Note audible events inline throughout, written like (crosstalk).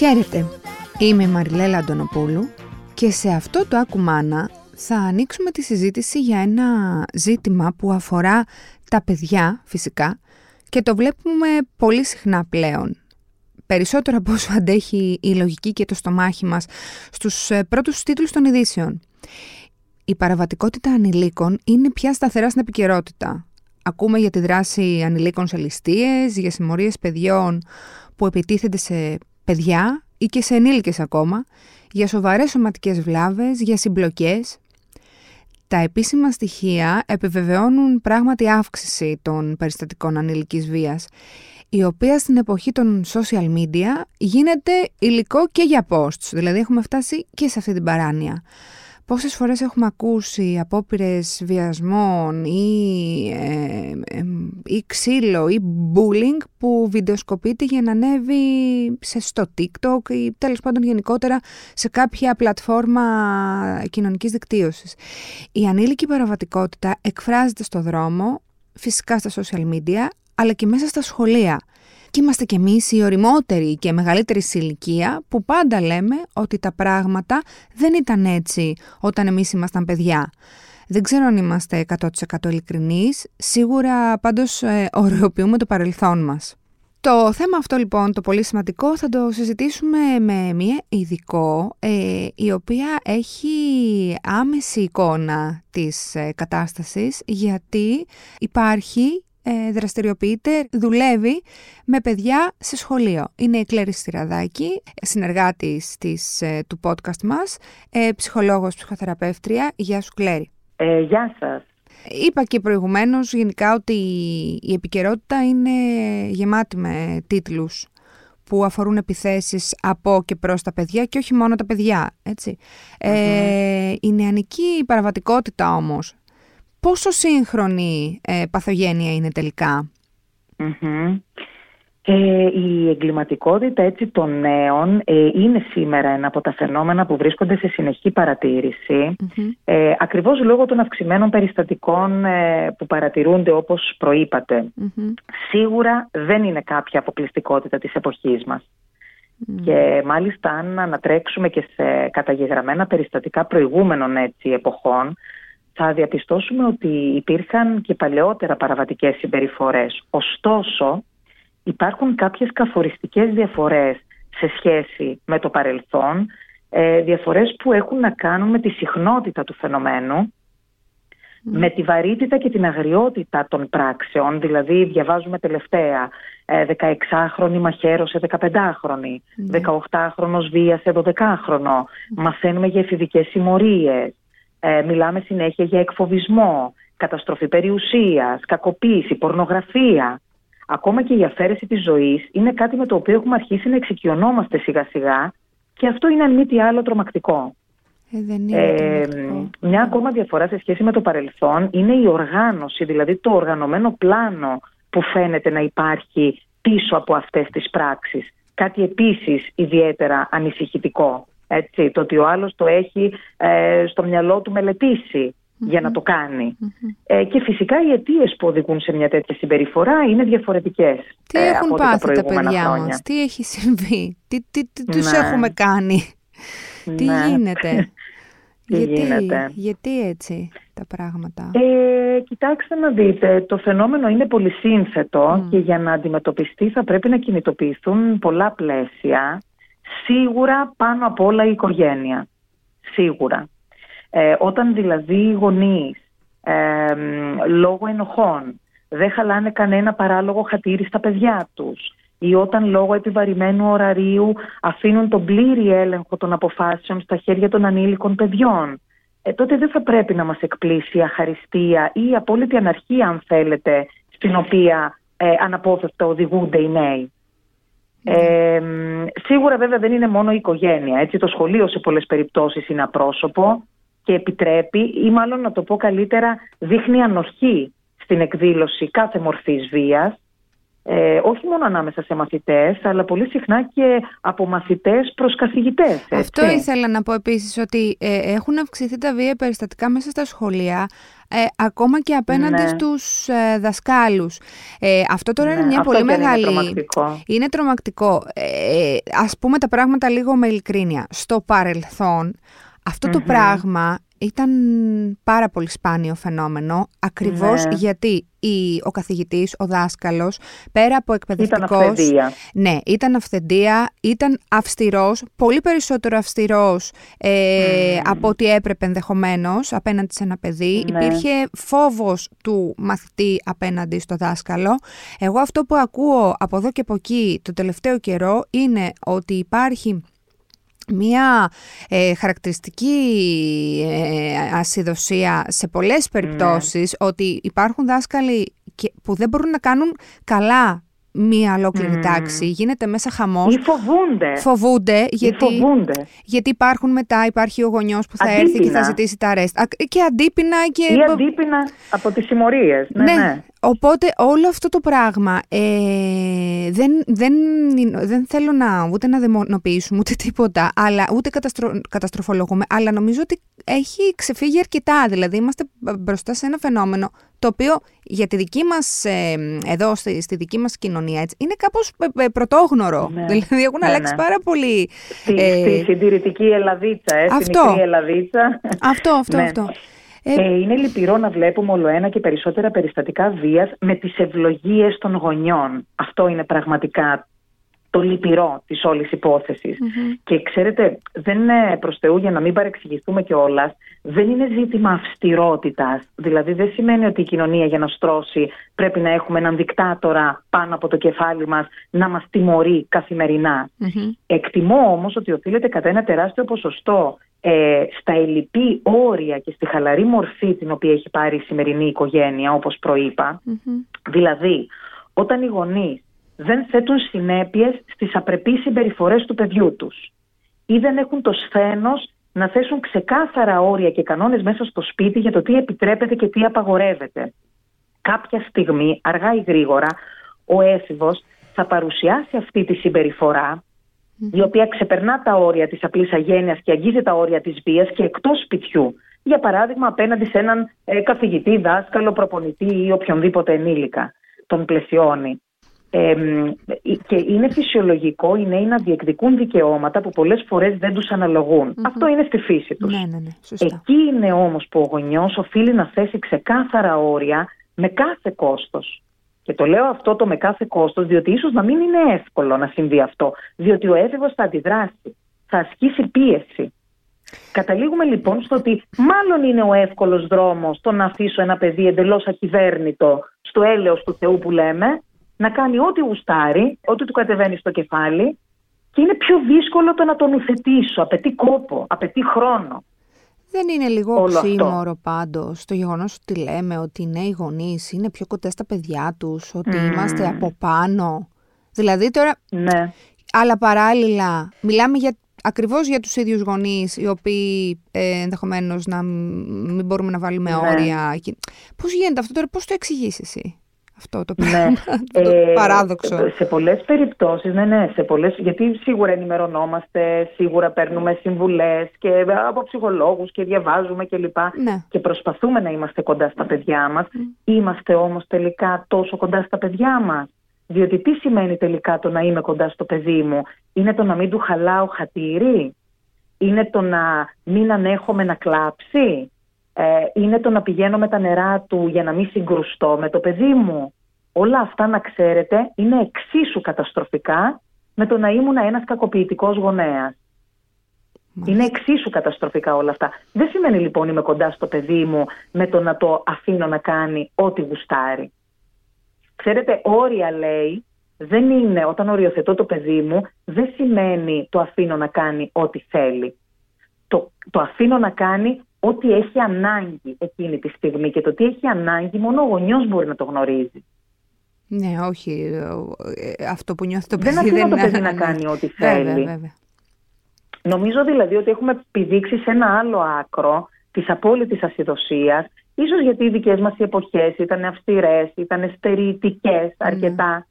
Χαίρετε, είμαι η Μαριλέλα Αντωνοπούλου και σε αυτό το Ακουμάνα θα ανοίξουμε τη συζήτηση για ένα ζήτημα που αφορά τα παιδιά φυσικά και το βλέπουμε πολύ συχνά πλέον. Περισσότερο από όσο αντέχει η λογική και το στομάχι μας στους ε, πρώτους τίτλους των ειδήσεων. Η παραβατικότητα ανηλίκων είναι πια σταθερά στην επικαιρότητα. Ακούμε για τη δράση ανηλίκων σε ληστείες, για συμμορίες παιδιών που επιτίθενται σε παιδιά ή και σε ενήλικες ακόμα, για σοβαρές σωματικές βλάβες, για συμπλοκές. Τα επίσημα στοιχεία επιβεβαιώνουν πράγματι αύξηση των περιστατικών ανήλικης βίας, η οποία στην εποχή των social media γίνεται υλικό και για posts, δηλαδή έχουμε φτάσει και σε αυτή την παράνοια. Πόσες φορές έχουμε ακούσει απόπειρες βιασμών ή, ε, ή ξύλο ή bullying που βιντεοσκοπείται για να ανέβει σε, στο TikTok ή τέλος πάντων γενικότερα σε κάποια πλατφόρμα κοινωνικής δικτύωσης. Η ανήλικη παραβατικότητα εκφράζεται στο δρόμο, φυσικά στα social media, αλλά και μέσα στα σχολεία. Και είμαστε κι εμείς οι οριμότεροι και μεγαλύτερη σε ηλικία που πάντα λέμε ότι τα πράγματα δεν ήταν έτσι όταν εμείς ήμασταν παιδιά. Δεν ξέρω αν είμαστε 100% ειλικρινείς, σίγουρα πάντως ε, ωρεοποιούμε το παρελθόν μας. Το θέμα αυτό λοιπόν, το πολύ σημαντικό, θα το συζητήσουμε με μία ειδικό, ε, η οποία έχει άμεση εικόνα της ε, κατάστασης, γιατί υπάρχει ε, δραστηριοποιείται, δουλεύει με παιδιά σε σχολείο. Είναι η Κλέρη Στυραδάκη, συνεργάτης της, ε, του podcast μας, ε, ψυχολόγος, ψυχοθεραπεύτρια. Γεια σου Κλέρη. Ε, γεια σας. Είπα και προηγουμένως γενικά ότι η επικαιρότητα είναι γεμάτη με τίτλους που αφορούν επιθέσεις από και προς τα παιδιά και όχι μόνο τα παιδιά, Ε, η νεανική παραβατικότητα όμως πόσο σύγχρονη ε, παθογένεια είναι Ε, η εγκληματικότητα έτσι των νέων ε, είναι σήμερα ένα από τα φαινόμενα που βρίσκονται σε συνεχή ε, ακριβώς λόγω των αυξημένων περιστατικών ε, που παρατηρούνται όπως Σίγουρα δεν είναι κάποια αποκλειστικότητα της εποχής μας. Και μάλιστα αν ανατρέξουμε και σε καταγεγραμμένα περιστατικά προηγούμενων έτσι, εποχών θα διαπιστώσουμε ότι υπήρχαν και παλαιότερα παραβατικές συμπεριφορές. Ωστόσο, υπάρχουν κάποιες καθοριστικές διαφορές σε σχέση με το παρελθόν, ε, διαφορές που έχουν να κάνουν με τη συχνότητα του φαινομένου, με τη βαρύτητα και την αγριότητα των πράξεων, δηλαδή διαβάζουμε τελευταία 16χρονη ε, μαχαίρωσε 15χρονη, 18χρονος βίασε 12χρονο, μαθαίνουμε για εφηβικές συμμορίες, ε, μιλάμε συνέχεια για εκφοβισμό, καταστροφή περιουσίας, κακοποίηση, πορνογραφία. Ακόμα και η αφαίρεση της ζωής είναι κάτι με το οποίο έχουμε αρχίσει να εξοικειωνόμαστε σιγά σιγά και αυτό είναι αν μη τι άλλο τρομακτικό. Ε, δεν είναι ε, μια ακόμα διαφορά σε σχέση με το παρελθόν είναι η οργάνωση, δηλαδή το οργανωμένο πλάνο που φαίνεται να υπάρχει πίσω από αυτές τις πράξεις. Κάτι επίσης ιδιαίτερα ανησυχητικό. Έτσι, το ότι ο άλλος το έχει ε, στο μυαλό του μελετησει για να το κάνει. Ε, και φυσικά οι αιτίες που οδηγούν σε μια τέτοια συμπεριφορά είναι διαφορετικές. Τι ε, έχουν πάθει τα, παιδιά χρόνια. μας, τι έχει συμβεί, τι, τι, τι τους ναι. έχουμε κάνει, τι ναι. γίνεται; (laughs) γιατί, γιατί έτσι τα πράγματα; Ε, κοιτάξτε να δείτε, το φαινόμενο είναι πολύ σύνθετο και για να αντιμετωπιστεί θα πρέπει να κινητοποιηθούν πολλά πλαίσια Σίγουρα πάνω απ' όλα η οικογένεια. Σίγουρα. Ε, όταν δηλαδή οι γονείς ε, λόγω ενοχών δεν χαλάνε κανένα παράλογο χατήρι στα παιδιά τους ή όταν λόγω επιβαρημένου ωραρίου αφήνουν τον πλήρη έλεγχο των αποφάσεων στα χέρια των ανήλικων παιδιών, ε, τότε δεν θα πρέπει να μας εκπλήσει η αχαριστία ή η απόλυτη αναρχία, αν θέλετε, στην οποία ε, αναπόφευκτα οδηγούνται οι νέοι. Ε, σίγουρα βέβαια δεν είναι μόνο η οικογένεια. Έτσι, το σχολείο σε πολλές περιπτώσεις είναι απρόσωπο και επιτρέπει ή μάλλον να το πω καλύτερα δείχνει ανοχή στην εκδήλωση κάθε μορφής βίας ε, όχι μόνο ανάμεσα σε μαθητές, αλλά πολύ συχνά και από μαθητές προς καθηγητές. Αυτό ήθελα να πω επίσης, ότι ε, έχουν αυξηθεί τα βία περιστατικά μέσα στα σχολεία, ε, ακόμα και απέναντι ναι. στους ε, δασκάλους. Ε, αυτό τώρα είναι ναι, μια πολύ μεγάλη... Είναι τρομακτικό. Είναι τρομακτικό. Ε, ας πούμε τα πράγματα λίγο με ειλικρίνεια. Στο παρελθόν, το πράγμα ήταν πάρα πολύ σπάνιο φαινόμενο, ακριβώς ναι. γιατί η, ο καθηγητής, ο δάσκαλος, πέρα από εκπαιδευτικός... Ήταν αυθεντία. Ναι, ήταν αυθεντία, ήταν αυστηρός, πολύ περισσότερο αυστηρός ε, από ό,τι έπρεπε ενδεχομένως απέναντι σε ένα παιδί. Ναι. Υπήρχε φόβος του μαθητή απέναντι στο δάσκαλο. Εγώ αυτό που ακούω από εδώ και από εκεί το τελευταίο καιρό είναι ότι υπάρχει μία ε, χαρακτηριστική ε, ασυδοσία σε πολλές ναι. περιπτώσεις ότι υπάρχουν δάσκαλοι που δεν μπορούν να κάνουν καλά μία ολόκληρη mm. τάξη. Γίνεται μέσα χαμός. Ή φοβούνται. Φοβούνται γιατί, φοβούνται. γιατί υπάρχουν μετά, υπάρχει ο γονιός που θα έρθει και θα ζητήσει τα ρεστ. Και αντίπεινα και. Ή αντίπεινα από τις συμμορίες. Ναι, ναι, ναι. Οπότε όλο αυτό το πράγμα ε, δεν, δεν, δεν θέλω να ούτε να δαιμονοποιήσουμε ούτε τίποτα, αλλά ούτε καταστρο, καταστροφολογούμε, αλλά νομίζω ότι έχει ξεφύγει αρκετά. Δηλαδή είμαστε μπροστά σε ένα φαινόμενο το οποίο για τη δική μας, ε, εδώ στη, στη, δική μας κοινωνία έτσι, είναι κάπως ε, ε πρωτόγνωρο. Ναι. Δηλαδή έχουν ναι, αλλάξει ναι. πάρα πολύ. Στη, ε, στη συντηρητική Ελλαδίτσα, ε, αυτό, μικρή Ελλαδίτσα. Αυτό, αυτό, ναι. αυτό. Ε, ε, είναι λυπηρό να βλέπουμε όλο ένα και περισσότερα περιστατικά βίας με τις ευλογίες των γονιών. Αυτό είναι πραγματικά το λυπηρό της όλης Και ξέρετε, δεν είναι προς Θεού για να μην παρεξηγηθούμε κιόλας, δεν είναι ζήτημα αυστηρότητας. Δηλαδή δεν σημαίνει ότι η κοινωνία για να στρώσει πρέπει να έχουμε έναν δικτάτορα πάνω από το κεφάλι μας να μας τιμωρεί Εκτιμώ όμως ότι οφείλεται κατά ένα τεράστιο ποσοστό ε, στα ελλειπή όρια και στη χαλαρή μορφή την οποία έχει πάρει η σημερινή οικογένεια όπως Δηλαδή, όταν οι γονείς δεν θέτουν συνέπειες στις απρεπείς συμπεριφορές του παιδιού τους ή δεν έχουν το σθένος να θέσουν ξεκάθαρα όρια και κανόνες μέσα στο σπίτι για το τι επιτρέπεται και τι απαγορεύεται. Κάποια στιγμή, αργά ή γρήγορα, ο έφηβος θα παρουσιάσει αυτή τη συμπεριφορά η οποία ξεπερνά τα όρια της απλής αγένειας και αγγίζει τα όρια της βίας και εκτός σπιτιού. Για παράδειγμα, απέναντι σε έναν ε, καθηγητή, δάσκαλο, προπονητή ή οποιονδήποτε ενήλικα τον πλαισιώνει. Ε, και είναι φυσιολογικό οι νέοι να διεκδικούν δικαιώματα που πολλές φορές δεν τους αναλογουν Αυτό είναι στη φύση τους. Ναι, ναι, ναι, Εκεί είναι όμως που ο γονιός οφείλει να θέσει ξεκάθαρα όρια με κάθε κόστος. Και το λέω αυτό το με κάθε κόστος, διότι ίσως να μην είναι εύκολο να συμβεί αυτό. Διότι ο έφηβος θα αντιδράσει, θα ασκήσει πίεση. Καταλήγουμε λοιπόν στο ότι μάλλον είναι ο εύκολος δρόμος το να αφήσω ένα παιδί εντελώς ακυβέρνητο στο έλεος του Θεού που λέμε, να κάνει ό,τι γουστάρει, ό,τι του κατεβαίνει στο κεφάλι και είναι πιο δύσκολο το να τον ουθετήσω. Απαιτεί κόπο, απαιτεί χρόνο. Δεν είναι λίγο οξύμορο πάντως το γεγονός ότι λέμε ότι οι νέοι γονείς είναι πιο κοντά στα παιδιά τους, ότι είμαστε από πάνω. Δηλαδή τώρα. Ναι. Αλλά παράλληλα, μιλάμε για, ακριβώς για τους ίδιους γονείς, οι οποίοι ε, ενδεχομένως να μην μπορούμε να βάλουμε ναι. όρια. Πώς γίνεται αυτό τώρα, πώς το εξηγείς εσύ; Αυτό το, ναι. το ε, παράδοξο. Σε πολλές περιπτώσεις, ναι, ναι, σε πολλές, γιατί σίγουρα ενημερωνόμαστε, σίγουρα παίρνουμε συμβουλές και από ψυχολόγους και διαβάζουμε κλπ. Ναι. Και προσπαθούμε να είμαστε κοντά στα παιδιά μας. Είμαστε όμως τελικά τόσο κοντά στα παιδιά μας. Διότι τι σημαίνει τελικά το να είμαι κοντά στο παιδί μου; Είναι το να μην του χαλάω χατήρι; Είναι το να μην ανέχομαι να κλάψει; ε, είναι το να πηγαίνω με τα νερά του για να μην συγκρουστώ με το παιδί μου. Όλα αυτά να ξέρετε είναι εξίσου καταστροφικά με το να ήμουν ένας κακοποιητικός γονέας. Είναι εξίσου καταστροφικά όλα αυτά. Δεν σημαίνει λοιπόν είμαι κοντά στο παιδί μου με το να το αφήνω να κάνει ό,τι γουστάρει. Ξέρετε, όρια λέει, δεν είναι όταν οριοθετώ το παιδί μου, δεν σημαίνει το αφήνω να κάνει ό,τι θέλει. Το, το αφήνω να κάνει ό,τι έχει ανάγκη εκείνη τη στιγμή και το τι έχει ανάγκη μόνο ο γονιός μπορεί να το γνωρίζει. Ναι, όχι. Ε, αυτό που νιώθει το παιδί δεν, δεν το παιδί να κάνει ό,τι θέλει. Βέβαια, βέβαια. Νομίζω δηλαδή ότι έχουμε πηδήξει σε ένα άλλο άκρο της απόλυτης ασυδοσίας, ίσως γιατί οι δικές μας οι εποχές ήταν αυστηρές, ήταν στερητικές αρκετά.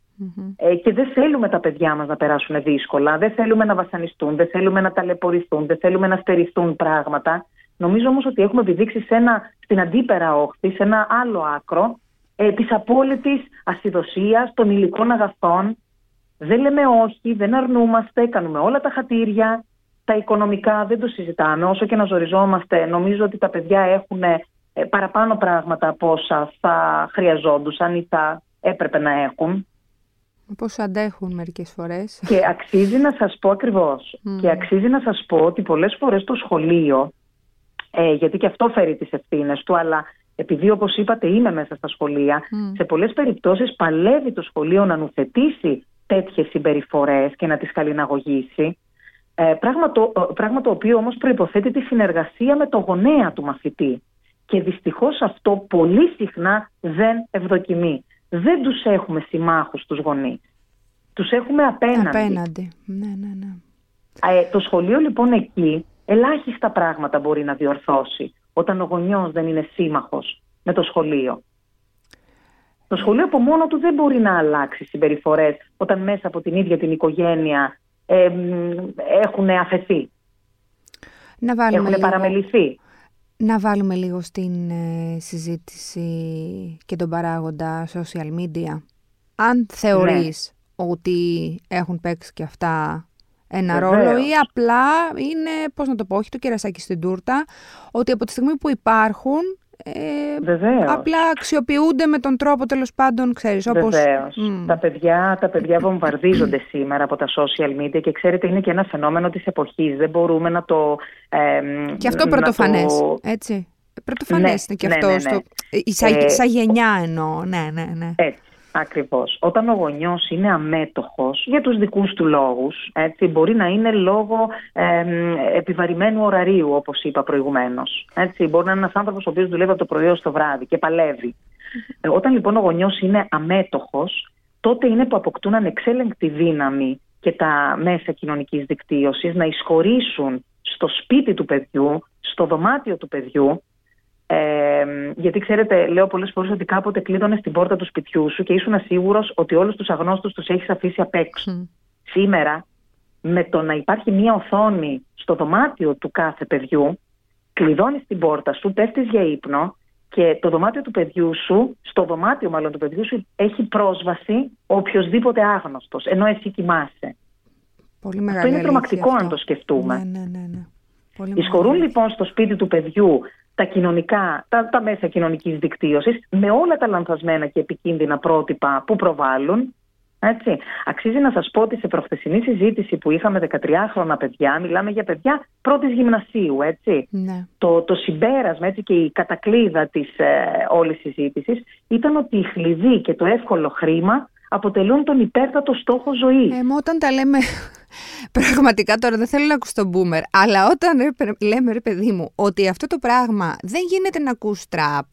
Ε, και δεν θέλουμε τα παιδιά μας να περάσουν δύσκολα, δεν θέλουμε να βασανιστούν, δεν θέλουμε να ταλαιπωρηθούν, δεν θέλουμε να στερηθούν πράγματα. Νομίζω όμως ότι έχουμε επιδείξει σε ένα, στην αντίπερα όχθη, σε ένα άλλο άκρο, ε, της απόλυτης ασυδοσίας των υλικών αγαθών. Δεν λέμε όχι, δεν αρνούμαστε, κάνουμε όλα τα χατήρια, τα οικονομικά δεν το συζητάμε. Όσο και να ζοριζόμαστε, νομίζω ότι τα παιδιά έχουν ε, παραπάνω πράγματα από όσα θα χρειαζόντουσαν ή θα έπρεπε να έχουν. Πώς αντέχουν μερικές φορές. Και αξίζει να σας πω ακριβώς. Και αξίζει να σας πω ότι πολλές φορές το σχολείο, ε, γιατί και αυτό φέρει τις ευθύνες του, αλλά επειδή όπως είπατε είμαι μέσα στα σχολεία, σε πολλές περιπτώσεις παλεύει το σχολείο να νουθετήσει τέτοιες συμπεριφορές και να τις καλλιναγωγήσει. Ε, πράγμα, το, πράγμα το οποίο όμως προϋποθέτει τη συνεργασία με το γονέα του μαθητή. Και δυστυχώς αυτό πολύ συχνά δεν ευδοκιμεί δεν τους έχουμε συμμάχους τους γονείς. Τους έχουμε απέναντι. Απέναντι, ναι, ναι, ναι. Ε, το σχολείο λοιπόν εκεί ελάχιστα πράγματα μπορεί να διορθώσει όταν ο γονιός δεν είναι σύμμαχος με το σχολείο. Το σχολείο από μόνο του δεν μπορεί να αλλάξει συμπεριφορές όταν μέσα από την ίδια την οικογένεια ε, έχουν αφαιθεί. Να έχουν παραμεληθεί. Να βάλουμε λίγο στην ε, συζήτηση και τον παράγοντα social media. Αν θεωρείς ναι. ότι έχουν παίξει και αυτά ένα ρόλο ή απλά είναι, πώς να το πω, όχι το κερασάκι στην τούρτα, ότι από τη στιγμή που υπάρχουν ε, απλά αξιοποιούνται με τον τρόπο τέλος πάντων, ξέρεις, όπως... Βεβαίως. Τα, παιδιά, τα παιδιά βομβαρδίζονται (clears throat) σήμερα από τα social media και ξέρετε είναι και ένα φαινόμενο της εποχής. Δεν μπορούμε να το... Ε, και αυτό πρωτοφανές, το... έτσι. Πρωτοφανές ναι, είναι και ναι, αυτό. Ναι, ναι. Στο... Σαν, ε, σαν γενιά εννοώ, ναι, ναι, ναι. Έτσι. Ακριβώς. Όταν ο γονιός είναι αμέτωχος για τους δικούς του λόγους, έτσι, μπορεί να είναι λόγω ε, επιβαρημένου ωραρίου, όπως είπα προηγουμένως. Έτσι, μπορεί να είναι ένας άνθρωπος ο οποίος δουλεύει από το πρωί ως το βράδυ και παλεύει. Ε, όταν λοιπόν ο γονιός είναι αμέτωχος, τότε είναι που αποκτούν ανεξέλεγκτη δύναμη και τα μέσα κοινωνικής δικτύωσης να εισχωρήσουν στο σπίτι του παιδιού, στο δωμάτιο του παιδιού ε, γιατί ξέρετε, λέω πολλές φορές ότι κάποτε κλείδωνες την πόρτα του σπιτιού σου και ήσουν σίγουρος ότι όλους τους αγνώστους τους έχεις αφήσει απ' έξω. Σήμερα, με το να υπάρχει μία οθόνη στο δωμάτιο του κάθε παιδιού, κλειδώνεις την πόρτα σου, πέφτεις για ύπνο και το δωμάτιο του παιδιού σου, στο δωμάτιο μάλλον του παιδιού σου, έχει πρόσβαση οποιοδήποτε άγνωστος, ενώ εσύ κοιμάσαι. Πολύ μεγάλη αυτό είναι τρομακτικό αν το σκεφτούμε. Ναι, ναι, ναι, ναι. Εισχωρούν λοιπόν στο σπίτι του παιδιού τα κοινωνικά, τα, τα μέσα κοινωνικής δικτύωσης με όλα τα λανθασμένα και επικίνδυνα πρότυπα που προβάλλουν. Έτσι. Αξίζει να σας πω ότι σε προχθεσινή συζήτηση που είχαμε 13χρονα παιδιά, μιλάμε για παιδιά πρώτης γυμνασίου, έτσι. Ναι. Το, το συμπέρασμα έτσι, και η κατακλίδα της ε, όλης συζήτησης ήταν ότι η χλειδί και το εύκολο χρήμα αποτελούν τον υπέρτατο στόχο ζωής. Ε, όταν τα λέμε. (laughs) Πραγματικά τώρα δεν θέλω να ακούσω τον boomer, αλλά όταν λέμε ρε παιδί μου ότι αυτό το πράγμα δεν γίνεται να ακούς τραπ,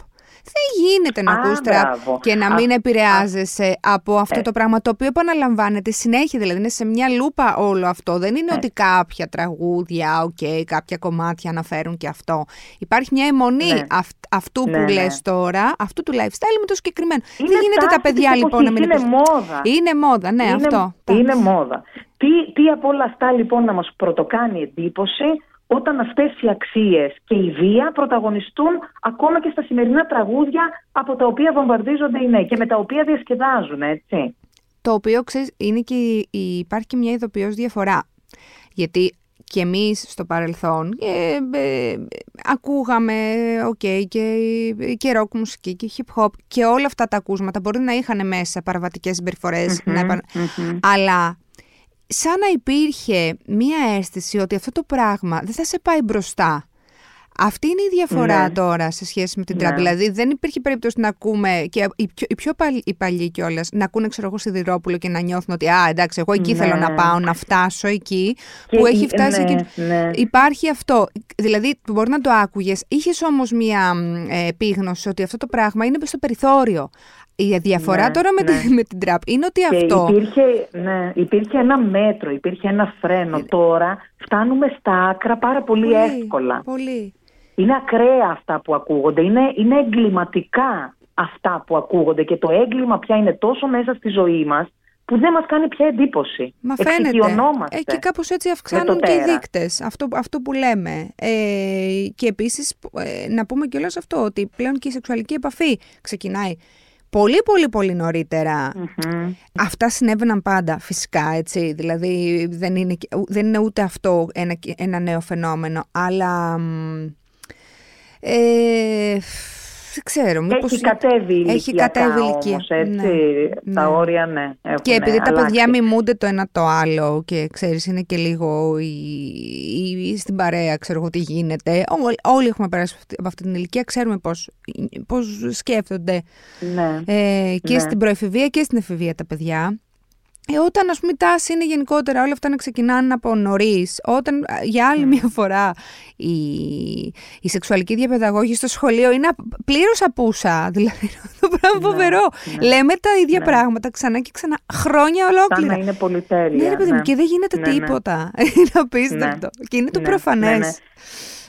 δεν γίνεται να ακούς τραπ και να μην επηρεάζεσαι από αυτό ε. το πράγμα το οποίο επαναλαμβάνεται συνέχεια. Δηλαδή είναι σε μια λούπα όλο αυτό. Δεν είναι ε. ότι κάποια τραγούδια, okay, κάποια κομμάτια αναφέρουν και αυτό. Υπάρχει μια αιμονή ναι. αυτού που ναι, λες ναι. τώρα, αυτού του lifestyle με το συγκεκριμένο. δεν γίνεται τα παιδιά λοιπόν να μην Είναι μόδα. Είναι μόδα, ναι, αυτό. Είναι μόδα. Τι, τι από όλα αυτά λοιπόν να μας πρωτοκάνει εντύπωση όταν αυτές οι αξίες και η βία πρωταγωνιστούν ακόμα και στα σημερινά τραγούδια από τα οποία βομβαρδίζονται οι νέοι και με τα οποία διασκεδάζουν, έτσι. Το οποίο, ξέρεις, είναι και, υπάρχει και μια ειδοποιώς διαφορά. Γιατί και εμείς στο παρελθόν ε, ε, ακούγαμε okay, και, και rock μουσική και hip hop και όλα αυτά τα ακούσματα μπορεί να είχαν μέσα παραβατικές αλλά σαν να υπήρχε μία αίσθηση ότι αυτό το πράγμα δεν θα σε πάει μπροστά. Αυτή είναι η διαφορά ναι. τώρα σε σχέση με την ναι. Δηλαδή δεν υπήρχε περίπτωση να ακούμε και οι πιο, οι πιο παλιοί, οι παλιοί κιόλας να ακούνε ξέρω εγώ Σιδηρόπουλο και να νιώθουν ότι Α, εντάξει, εγώ εκεί ναι. θέλω να πάω, να φτάσω εκεί που έχει φτάσει εκεί. Ναι. Υπάρχει αυτό. Δηλαδή μπορεί να το άκουγες, είχες όμως μία ε, επίγνωση ότι αυτό το πράγμα είναι στο περιθώριο. Η διαφορά ναι, τώρα με, ναι. την, με την τραπ είναι ότι αυτό. Υπήρχε, ναι, υπήρχε ένα μέτρο, υπήρχε ένα φρένο. Τώρα φτάνουμε στα άκρα πάρα πολύ, εύκολα. Πολύ. Είναι ακραία αυτά που ακούγονται. Είναι, είναι εγκληματικά αυτά που ακούγονται. Και το έγκλημα πια είναι τόσο μέσα στη ζωή μας, που δεν μας κάνει πια εντύπωση. Μα φαίνεται. Ε, και κάπως έτσι αυξάνουν και οι δείκτες, αυτό, αυτό που λέμε. Ε, και επίσης ε, να πούμε και όλος αυτό, ότι πλέον και η σεξουαλική επαφή ξεκινάει πολύ πολύ πολύ Αυτά συνέβαιναν πάντα φυσικά έτσι, δηλαδή δεν είναι, δεν είναι ούτε αυτό ένα, ένα νέο φαινόμενο, αλλά... Ε, δεν ξέρω. Μήπως... Έχει κατέβει η ηλικία. Έχει κατέβει ηλικία. Όμως, έτσι, ναι, τα ναι. όρια, ναι. Έχουν και επειδή τα παιδιά μιμούνται το ένα το άλλο και ξέρεις είναι και λίγο η, η, στην παρέα, ξέρω εγώ τι γίνεται. όλοι έχουμε περάσει από αυτή την ηλικία, ξέρουμε πώς, πώς σκέφτονται ναι. ε, και ναι. στην προεφηβεία και στην εφηβεία τα παιδιά. Ε, όταν ας πούμε η τάση είναι γενικότερα όλα αυτά να ξεκινάνε από νωρίς, όταν για άλλη μια φορά η, η σεξουαλική διαπαιδαγώγηση στο σχολείο είναι πλήρως απούσα, (laughs) δηλαδή το πράγμα ναι, φοβερό. Ναι. Λέμε τα ίδια ναι. πράγματα ξανά και ξανά, χρόνια ολόκληρα. Σαν να είναι πολυτέλεια. Ναι, παιδί μου, και δεν γίνεται τίποτα. (laughs) Είναι απίστευτο. Και είναι το προφανές.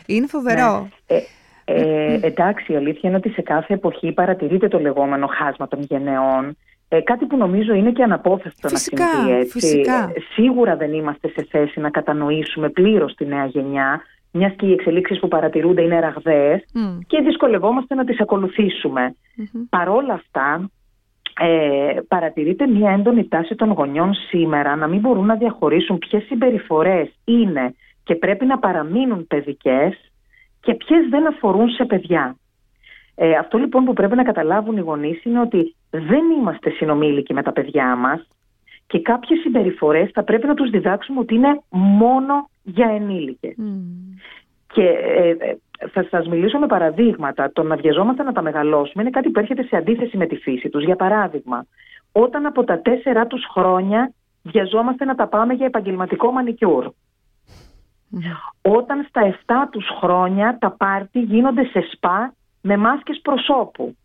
Είναι φοβερό. Ε, ε, εντάξει, η αλήθεια είναι ότι σε κάθε εποχή παρατηρείται το λεγόμενο χάσμα των γενεών ε, κάτι που νομίζω είναι και αναπόφευκτο να συμβεί έτσι. Φυσικά. Ε, σίγουρα δεν είμαστε σε θέση να κατανοήσουμε πλήρως τη νέα γενιά, μιας και οι εξελίξεις που παρατηρούνται είναι ραγδαίες και δυσκολευόμαστε να τις ακολουθήσουμε. Mm-hmm. Παρόλα αυτά, ε, παρατηρείται μια έντονη τάση των γονιών σήμερα να μην μπορούν να διαχωρίσουν ποιες συμπεριφορές είναι και πρέπει να παραμείνουν παιδικές και ποιες δεν αφορούν σε παιδιά. Ε, αυτό λοιπόν που πρέπει να καταλάβουν οι γονείς είναι ότι δεν είμαστε συνομήλικοι με τα παιδιά μας και κάποιες συμπεριφορές θα πρέπει να τους διδάξουμε ότι είναι μόνο για ενήλικες. Και ε, ε, θα σας μιλήσω με παραδείγματα. Το να βιαζόμαστε να τα μεγαλώσουμε είναι κάτι που έρχεται σε αντίθεση με τη φύση τους. Για παράδειγμα, όταν από τα τέσσερα τους χρόνια βιαζόμαστε να τα πάμε για επαγγελματικό μανικιούρ. Όταν στα 7 τους χρόνια τα πάρτι γίνονται σε σπα με μάσκες προσώπου.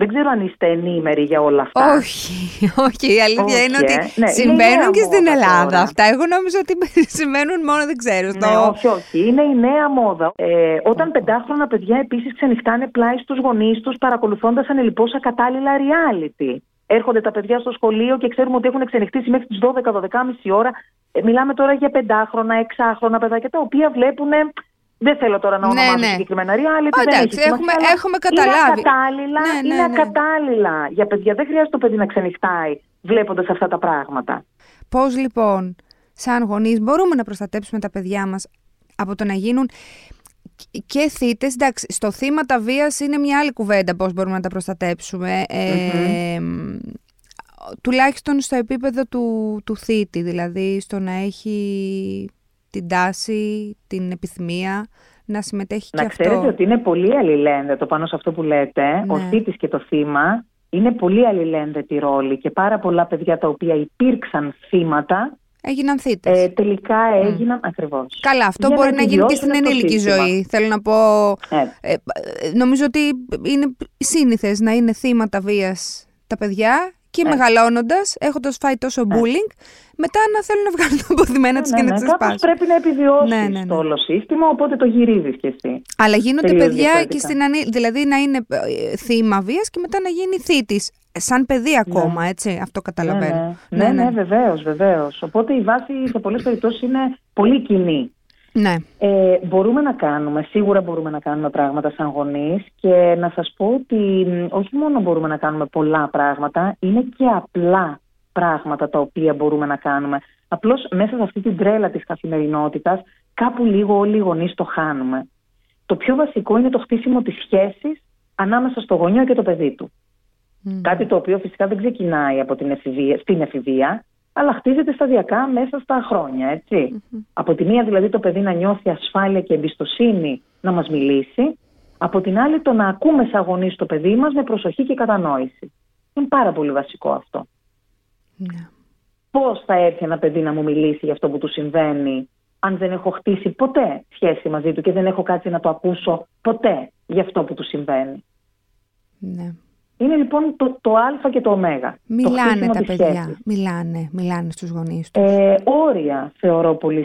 Δεν ξέρω αν είστε ενήμεροι για όλα αυτά. Όχι, όχι. Η αλήθεια είναι ότι ε. ναι, συμβαίνουν και στην Ελλάδα αυτά. Εγώ νόμιζα ότι (laughs) συμβαίνουν μόνο, δεν ξέρω. Ναι, όχι, όχι. Είναι η νέα μόδα. Ε, όταν πεντάχρονα παιδιά επίσης ξενυχτάνε πλάι στους γονείς τους παρακολουθώντας ανελειπώς ακατάλληλα reality. Έρχονται τα παιδιά στο σχολείο και ξέρουμε ότι έχουν ξενυχτήσει μέχρι τις 12-12.30 ώρα. Ε, μιλάμε τώρα για πεντάχρονα, εξάχρονα παιδάκια τα οποία βλέπουν δεν θέλω τώρα να ονομάσω ναι, ναι. συγκεκριμένα reality. δεν έχει έχουμε, έχουμε καταλάβει. Είναι ακατάλληλα, ναι, ναι, είναι ναι. ακατάλληλα για παιδιά. Δεν χρειάζεται το παιδί να ξενυχτάει βλέποντας αυτά τα πράγματα. Πώς λοιπόν, σαν γονείς, μπορούμε να προστατέψουμε τα παιδιά μας από το να γίνουν και θύτε. Εντάξει, στο θύματα βίας είναι μια άλλη κουβέντα πώς μπορούμε να τα προστατέψουμε. Ε, τουλάχιστον στο επίπεδο του, του θήτη, δηλαδή στο να έχει την τάση, την επιθυμία να συμμετέχει να και αυτό. Να ξέρετε ότι είναι πολύ αλληλένδετο πάνω σε αυτό που λέτε. Ο ναι. θήτης και το θύμα είναι πολύ αλληλένδετη ρόλη και πάρα πολλά παιδιά τα οποία υπήρξαν θύματα Έγιναν θύτες. Ε, τελικά έγιναν mm. ακριβώς. Καλά, αυτό μπορεί να, γίνει και στην ενήλικη ζωή. Θέλω να πω, ε. Ε, νομίζω ότι είναι σύνηθες να είναι θύματα βίας τα παιδιά και ε. μεγαλώνοντας, έχοντας φάει τόσο ε. bullying, μετά να θέλουν να βγάλουν τα αποδημένα τους ναι, και να ναι, τι σπάσουν. πρέπει να επιβιώσεις ναι, ναι, το όλο σύστημα, οπότε το γυρίζεις κι εσύ. Αλλά γίνονται παιδιά και στην ανή... Δηλαδή να είναι ε, θύμα βίας και μετά να γίνει θήτης. Σαν παιδί ακόμα, έτσι. Αυτό καταλαβαίνω. Ναι, ναι, ναι, βεβαίως, βεβαίως. Οπότε η βάση σε πολλές περιπτώσεις είναι πολύ κοινή. Ναι. Ε, μπορούμε να κάνουμε, σίγουρα μπορούμε να κάνουμε πράγματα σαν γονείς και να σας πω ότι όχι μόνο μπορούμε να κάνουμε πολλά πράγματα, είναι και απλά πράγματα τα οποία μπορούμε να κάνουμε. Απλώς μέσα σε αυτή την τρέλα της καθημερινότητας κάπου λίγο όλοι οι γονείς το χάνουμε. Το πιο βασικό είναι το χτίσιμο της σχέσης ανάμεσα στο γονιό και το παιδί του. Κάτι το οποίο φυσικά δεν ξεκινάει από την εφηβεία, στην εφηβεία, αλλά χτίζεται σταδιακά μέσα στα χρόνια, Από τη μία δηλαδή το παιδί να νιώθει ασφάλεια και εμπιστοσύνη να μας μιλήσει, από την άλλη το να ακούμε σαν γονείς το παιδί μας με προσοχή και κατανόηση. Είναι πάρα πολύ βασικό αυτό. Ναι. Πώς θα έρθει ένα παιδί να μου μιλήσει για αυτό που του συμβαίνει αν δεν έχω χτίσει ποτέ σχέση μαζί του και δεν έχω κάτσει να το ακούσω ποτέ για αυτό που του συμβαίνει. Ναι. Είναι λοιπόν το, το α και το ω. Μιλάνε τα παιδιά. Μιλάνε, μιλάνε στους γονείς τους. Ε, όρια θεωρώ πολύ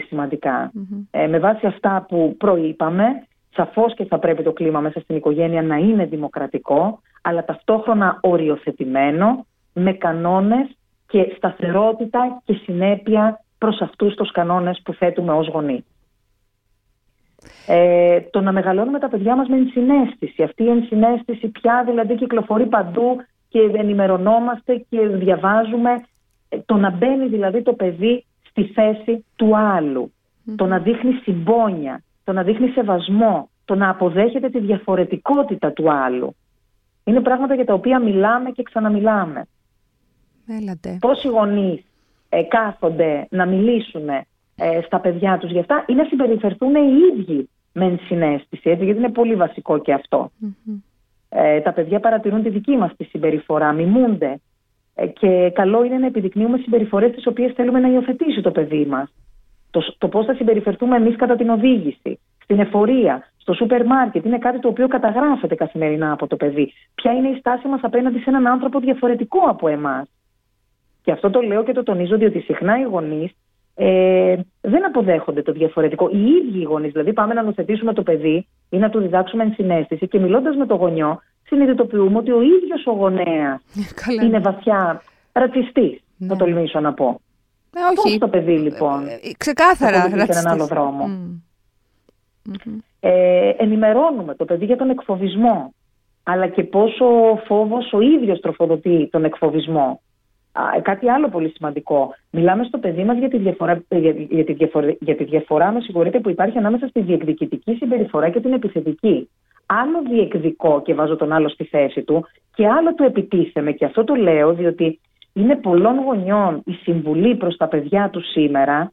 Ε, με βάση αυτά που προείπαμε, σαφώς και θα πρέπει το κλίμα μέσα στην οικογένεια να είναι δημοκρατικό, αλλά ταυτόχρονα οριοθετημένο, με κανόνες και σταθερότητα και συνέπεια προς αυτούς τους κανόνες που θέτουμε ως γονείς. Ε, το να μεγαλώνουμε τα παιδιά μας με ενσυναίσθηση. Αυτή η ενσυναίσθηση πια δηλαδή κυκλοφορεί παντού και ενημερωνόμαστε και διαβάζουμε. Ε, το να μπαίνει δηλαδή το παιδί στη θέση του αλλου Το να δείχνει συμπόνια, το να δείχνει σεβασμό, το να αποδέχεται τη διαφορετικότητα του άλλου. Είναι πράγματα για τα οποία μιλάμε και ξαναμιλάμε. Έλατε. Πόσοι γονείς ε, κάθονται να μιλήσουν ε, στα παιδιά τους γι' αυτά ή να συμπεριφερθούν οι ίδιοι με ενσυναίσθηση, έτσι, γιατί είναι πολύ βασικό και αυτο Ε, τα παιδιά παρατηρούν τη δική μας τη συμπεριφορά, μιμούνται ε, και καλό είναι να επιδεικνύουμε συμπεριφορές τις οποίες θέλουμε να υιοθετήσει το παιδί μας. Το, το πώς θα συμπεριφερθούμε εμείς κατά την οδήγηση, στην εφορία, στο σούπερ μάρκετ. Είναι κάτι το οποίο καταγράφεται καθημερινά από το παιδί. Ποια είναι η στάση μας απέναντι σε έναν άνθρωπο διαφορετικό από εμάς. Και αυτό το λέω και το τονίζω διότι συχνά οι γονείς ε, δεν αποδέχονται το διαφορετικό. Οι ίδιοι οι γονείς, δηλαδή, πάμε να νοθετήσουμε το παιδί ή να του διδάξουμε ενσυναίσθηση και μιλώντας με το γονιό, συνειδητοποιούμε ότι ο ίδιος ο γονέας είναι βαθιά ρατσιστής, ναι. θα τολμήσω να πω. Ε, όχι. Πώς το παιδί λοιπόν. Ε, ε ξεκάθαρα ρατσιστής. σε έναν άλλο δρόμο. Ε, ενημερώνουμε το παιδί για τον εκφοβισμό αλλά και πόσο φόβος ο ίδιος τροφοδοτεί τον εκφοβισμό. Κάτι άλλο πολύ σημαντικό. Μιλάμε στο παιδί μας για τη διαφορά, για, για, τη διαφορά, για τη διαφορά με συγχωρείτε, που υπάρχει ανάμεσα στη διεκδικητική συμπεριφορά και την επιθετική. Άλλο διεκδικώ και βάζω τον άλλο στη θέση του, και άλλο του επιτίθεμαι. Και αυτό το λέω διότι είναι πολλών γονιών η συμβουλή προς τα παιδιά τους σήμερα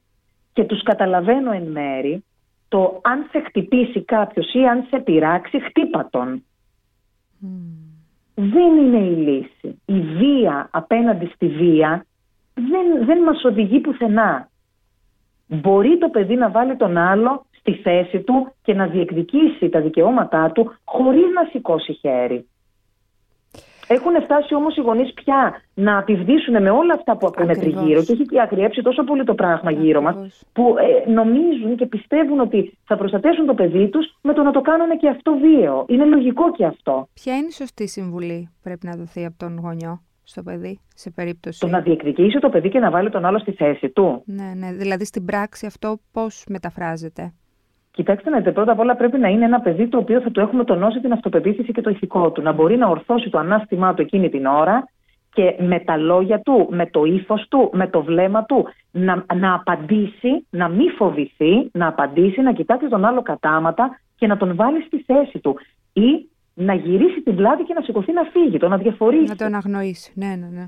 και τους καταλαβαίνω εν μέρη το αν σε χτυπήσει κάποιος ή αν σε πειράξει, χτύπα τον δεν είναι η λύση. Η βία απέναντι στη βία δεν, δεν μας οδηγεί πουθενά. Μπορεί το παιδί να βάλει τον άλλο στη θέση του και να διεκδικήσει τα δικαιώματά του χωρίς να σηκώσει χέρι. Έχουν φτάσει όμως οι γονείς πια να απειβδίσουν με όλα αυτά που ακούνε τριγύρω και έχει αγριέψει τόσο πολύ το πράγμα γύρω μας, που ε, νομίζουν και πιστεύουν ότι θα προστατεύσουν το παιδί τους με το να το κάνουν και αυτό βίαιο. Είναι λογικό και αυτό. Ποια είναι η σωστή συμβουλή πρέπει να δοθεί από τον γονιό στο παιδί, σε περίπτωση; Το να διεκδικήσει το παιδί και να βάλει τον άλλο στη θέση του. Ναι, ναι. Δηλαδή στην πράξη αυτό πώς μεταφράζεται; Κοιτάξτε να δείτε, πρώτα απ' όλα πρέπει να είναι ένα παιδί το οποίο θα του έχουμε τονώσει την αυτοπεποίθηση και το ηθικό του. Να μπορεί να ορθώσει το ανάστημά του εκείνη την ώρα και με τα λόγια του, με το ύφος του, με το βλέμμα του να, να απαντήσει, να μην φοβηθεί, να απαντήσει, να κοιτάξει τον άλλο κατάματα και να τον βάλει στη θέση του. Ή να γυρίσει την πλάτη και να σηκωθεί να φύγει, το να διαφορήσει. Να τον αγνοήσει. Ναι, ναι, ναι.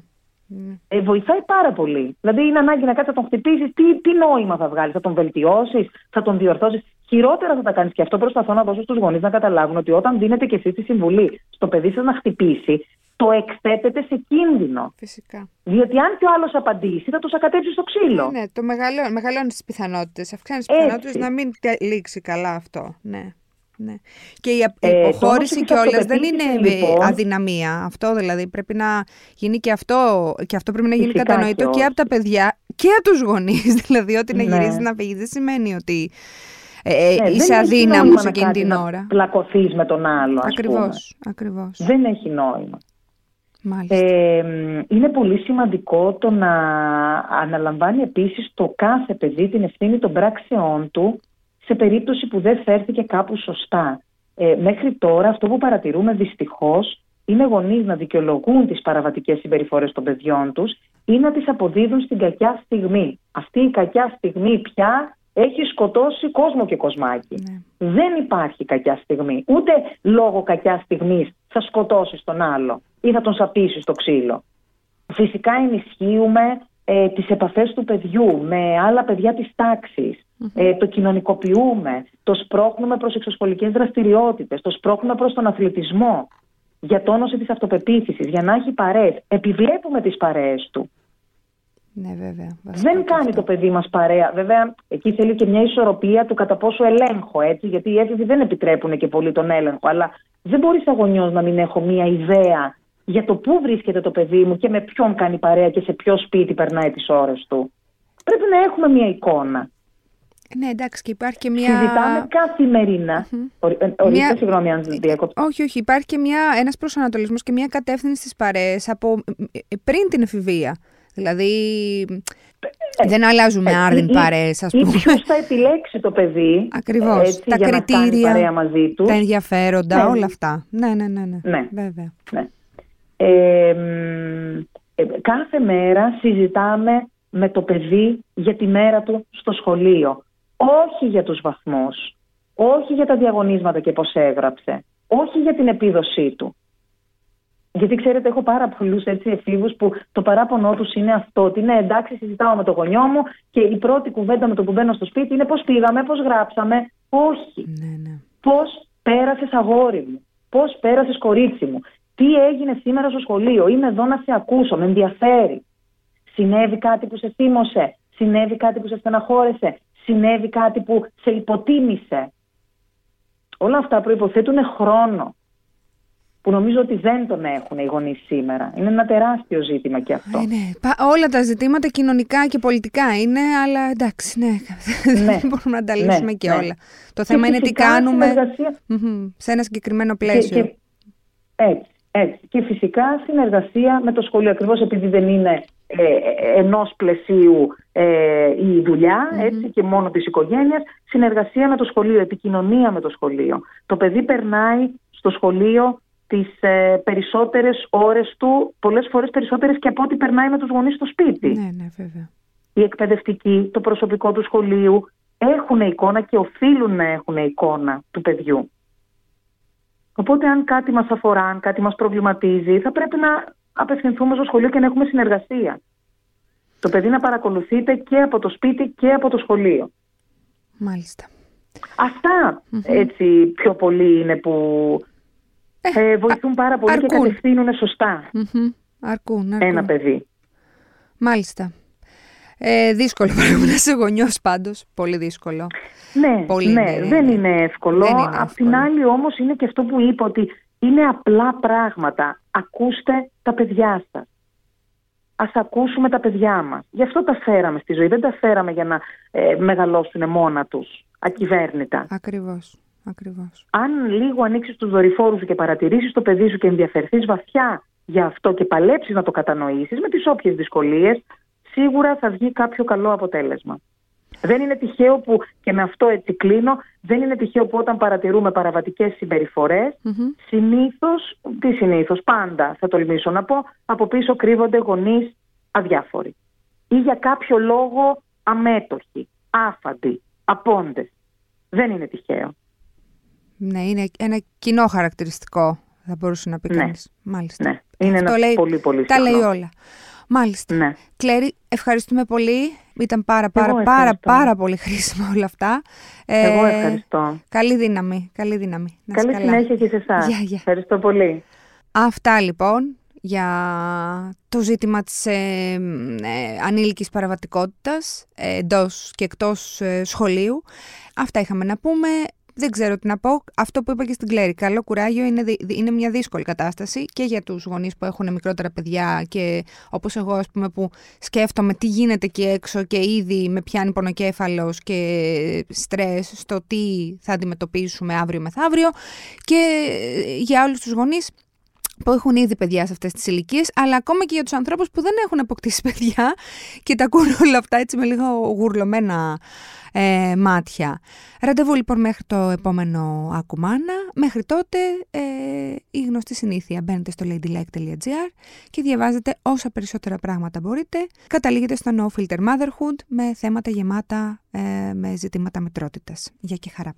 Ε, βοηθάει πάρα πολύ. Δηλαδή, είναι ανάγκη να κάτσεις να τον χτυπήσεις. Τι, τι νόημα θα βγάλεις, θα τον βελτιώσεις, θα τον διορθώσεις. Χειρότερα θα τα κάνεις. Και αυτό προσπαθώ να δώσω στους γονείς να καταλάβουν ότι όταν δίνετε και εσείς τη συμβουλή στο παιδί σας να χτυπήσει, το εκθέτετε σε κίνδυνο. Φυσικά. Διότι αν και ο άλλος απαντήσει, θα του ακατέψει στο ξύλο. Ναι, ναι το μεγαλώνει, μεγαλώνεις τις πιθανότητες. Αυξάνεις τις πιθανότητες να μην λήξει καλά αυτό. Ναι. Ναι. Και η ε, υποχώρηση κιόλας δεν είναι λοιπόν, αδυναμία. Αυτό δηλαδή πρέπει να γίνει και αυτό. Και αυτό πρέπει να γίνει κατανοητό και, από τα παιδιά και από τους γονείς. (laughs) Δηλαδή, ότι να ναι. γυρίζει να φύγει δεν σημαίνει ότι ε, ε, ναι, είσαι αδύναμος εκείνη την ώρα. Να πλακωθείς με τον άλλο. Ακριβώς. Ακριβώς. Δεν έχει νόημα. Ε, είναι πολύ σημαντικό το να αναλαμβάνει επίσης το κάθε παιδί την ευθύνη των πράξεών του σε περίπτωση που δεν φέρθηκε κάπου σωστά. Ε, μέχρι τώρα αυτό που παρατηρούμε δυστυχώς είναι γονείς να δικαιολογούν τις παραβατικές συμπεριφορές των παιδιών τους ή να τις αποδίδουν στην κακιά στιγμή. Αυτή η κακιά στιγμή πια έχει σκοτώσει κόσμο και κοσμάκι. Ναι. Δεν υπάρχει κακιά στιγμή. Ούτε λόγω κακιάς στιγμής θα σκοτώσεις τον άλλο ή θα τον σαπίσεις στο ξύλο. Φυσικά ενισχύουμε ε, τις επαφές του παιδιού με άλλα παιδιά της ταξης ε, το κοινωνικοποιούμε, το σπρώχνουμε προς εξωσχολικές δραστηριότητες, το σπρώχνουμε προς τον αθλητισμό για τόνωση της αυτοπεποίθησης, για να έχει παρέες. Επιβλέπουμε τις παρέες του. Ναι, βέβαια. Δεν κάνει το παιδί μας παρέα. Βέβαια, εκεί θέλει και μια ισορροπία του κατά πόσο ελέγχω, έτσι, γιατί οι έφηβοι δεν επιτρέπουν και πολύ τον έλεγχο. Αλλά δεν μπορεί αγωνιώ να μην έχω μια ιδέα για το πού βρίσκεται το παιδί μου και με ποιον κάνει παρέα και σε ποιο σπίτι περνάει τις ώρες του. Πρέπει να έχουμε μια εικόνα. Ναι, εντάξει, και υπάρχει και μια. Συζητάμε καθημερινά. Mm-hmm. μια... συγγνώμη αν διακόψω. Όχι, όχι. Υπάρχει και μια... ένας προσανατολισμός και μια κατεύθυνση στις παρέες από πριν την εφηβεία. Δηλαδή ε, δεν αλλάζουμε ε, άρδιν παρέες, ας πούμε. Ή ποιος θα επιλέξει το παιδί Ακριβώς. Έτσι, τα για κριτήρια, να παρέα μαζί τους. τα ενδιαφέροντα, ναι. όλα αυτά. Ναι, ναι, ναι, ναι. ναι. Βέβαια. Ναι. Ε, κάθε μέρα συζητάμε με το παιδί για τη μέρα του στο σχολείο. Όχι για τους βαθμούς, όχι για τα διαγωνίσματα και πώς έγραψε, όχι για την επίδοσή του. Γιατί ξέρετε, έχω πάρα πολλούς εφήβους που το παράπονό τους είναι αυτό. Ότι είναι εντάξει, συζητάω με το γονιό μου και η πρώτη κουβέντα με το που μπαίνω στο σπίτι είναι πώς πήγαμε, πώς γράψαμε. Όχι. Ναι, ναι. Πώς πέρασες αγόρι μου, πώς πέρασες κορίτσι μου, τι έγινε σήμερα στο σχολείο. Είμαι εδώ να σε ακούσω, με ενδιαφέρει. Συνέβη κάτι που σε θύμωσε, συνέβη κάτι που σε στεναχώρεσε, συνέβη κάτι που σε υποτίμησε. Όλα αυτά προϋποθέτουν χρόνο που νομίζω ότι δεν τον έχουν οι γονείς σήμερα. Είναι ένα τεράστιο ζήτημα και αυτό. Ε, ναι. Όλα τα ζητήματα κοινωνικά και πολιτικά είναι, αλλά εντάξει, ναι, ναι. (laughs) δεν μπορούμε να τα λύσουμε ναι, και ναι. όλα. Το θέμα είναι τι κάνουμε σε ένα συγκεκριμένο πλαίσιο. Και, έτσι, έτσι. Και φυσικά συνεργασία με το σχολείο, ακριβώς επειδή δεν είναι ε, ενός πλαισίου ε, η δουλειά έτσι, και μόνο της οικογένειας, συνεργασία με το σχολείο, επικοινωνία με το σχολείο. Το παιδί περνάει στο σχολείο τις ε, περισσότερες ώρες του, πολλές φορές περισσότερες και από ό,τι περνάει με τους γονείς στο σπίτι. Ναι, ναι, βέβαια. Οι εκπαιδευτικοί, το προσωπικό του σχολείου έχουν εικόνα και οφείλουν να έχουν εικόνα του παιδιού. Οπότε αν κάτι μας αφορά, αν κάτι μας προβληματίζει, θα πρέπει να απευθυνθούμε στο σχολείο και να έχουμε συνεργασία. Το παιδί να παρακολουθείται και από το σπίτι και από το σχολείο. Μάλιστα. έτσι πιο πολύ είναι που ε, ε βοηθούν πάρα πολύ αρκούν. και κατευθύνουν Αρκούν, αρκούν. ένα παιδί. Μάλιστα. Ε, δύσκολο (laughs) πρέπει να είσαι γονιός πάντως. Πολύ δύσκολο. Ναι, πολύ, ναι, δεν είναι εύκολο. Απ' την άλλη όμως είναι και αυτό που είπα ότι είναι απλά πράγματα. Ακούστε τα παιδιά σας. Α ακούσουμε τα παιδιά μας. Γι' αυτό τα φέραμε στη ζωή. Δεν τα φέραμε για να ε, μεγαλώσουν μόνα τους, ακυβέρνητα. Ακριβώς. Ακριβώς. Αν λίγο ανοίξεις τους δορυφόρους σου και παρατηρήσεις το παιδί σου και ενδιαφερθείς βαθιά για αυτό και παλέψεις να το κατανοήσεις με τις όποιες δυσκολίες, σίγουρα θα βγει κάποιο καλό αποτέλεσμα. Δεν είναι τυχαίο που, και με αυτό έτσι κλείνω, δεν είναι τυχαίο που όταν παρατηρούμε παραβατικές συμπεριφορές, mm-hmm. συνήθως, τι συνήθως, πάντα θα τολμήσω να πω, από πίσω κρύβονται γονείς αδιάφοροι. Ή για κάποιο λόγο αμέτωχοι, άφαντοι, απόντες. Δεν είναι τυχαίο. Ναι, είναι ένα κοινό χαρακτηριστικό, θα μπορούσε να πει ναι. κανείς. Μάλιστα. Ναι, είναι ένα λέει, πολύ πολύ Τα λέει όλα. Μάλιστα. Ναι. Κλέρι, ευχαριστούμε πολύ. Ήταν πάρα πάρα πάρα πάρα πολύ χρήσιμα όλα αυτά. Εγώ ε, ευχαριστώ. Καλή δύναμη. Καλή δύναμη. Να καλή συνέχεια και σε εσάς. Ευχαριστώ πολύ. Αυτά λοιπόν για το ζήτημα της ε, ε, ανήλικης παραβατικότητας ε, εντός και εκτός ε, σχολείου. Αυτά είχαμε να πούμε. Δεν ξέρω τι να πω. Αυτό που είπα και στην Κλέρη. Καλό κουράγιο είναι, είναι μια δύσκολη κατάσταση και για τους γονείς που έχουν μικρότερα παιδιά και όπως εγώ, ας πούμε, που σκέφτομαι τι γίνεται εκεί έξω και ήδη με πιάνει πονοκέφαλος και στρες στο τι θα αντιμετωπίσουμε αύριο μεθαύριο. Και για όλους τους γονείς που έχουν ήδη παιδιά σε αυτές τις ηλικίες, αλλά ακόμα και για τους ανθρώπους που δεν έχουν αποκτήσει (laughs) παιδιά και τα ακούν όλα αυτά έτσι με λίγο γουρλωμένα ε, μάτια. Ραντεβού λοιπόν μέχρι το επόμενο Ακουμάνα. Μέχρι τότε ε, η γνωστή συνήθεια μπαίνετε στο ladylike.gr και διαβάζετε όσα περισσότερα πράγματα μπορείτε. Καταλήγετε στο No Filter Motherhood με θέματα γεμάτα ε, με ζητήματα μητρότητας. Γεια και χαρά.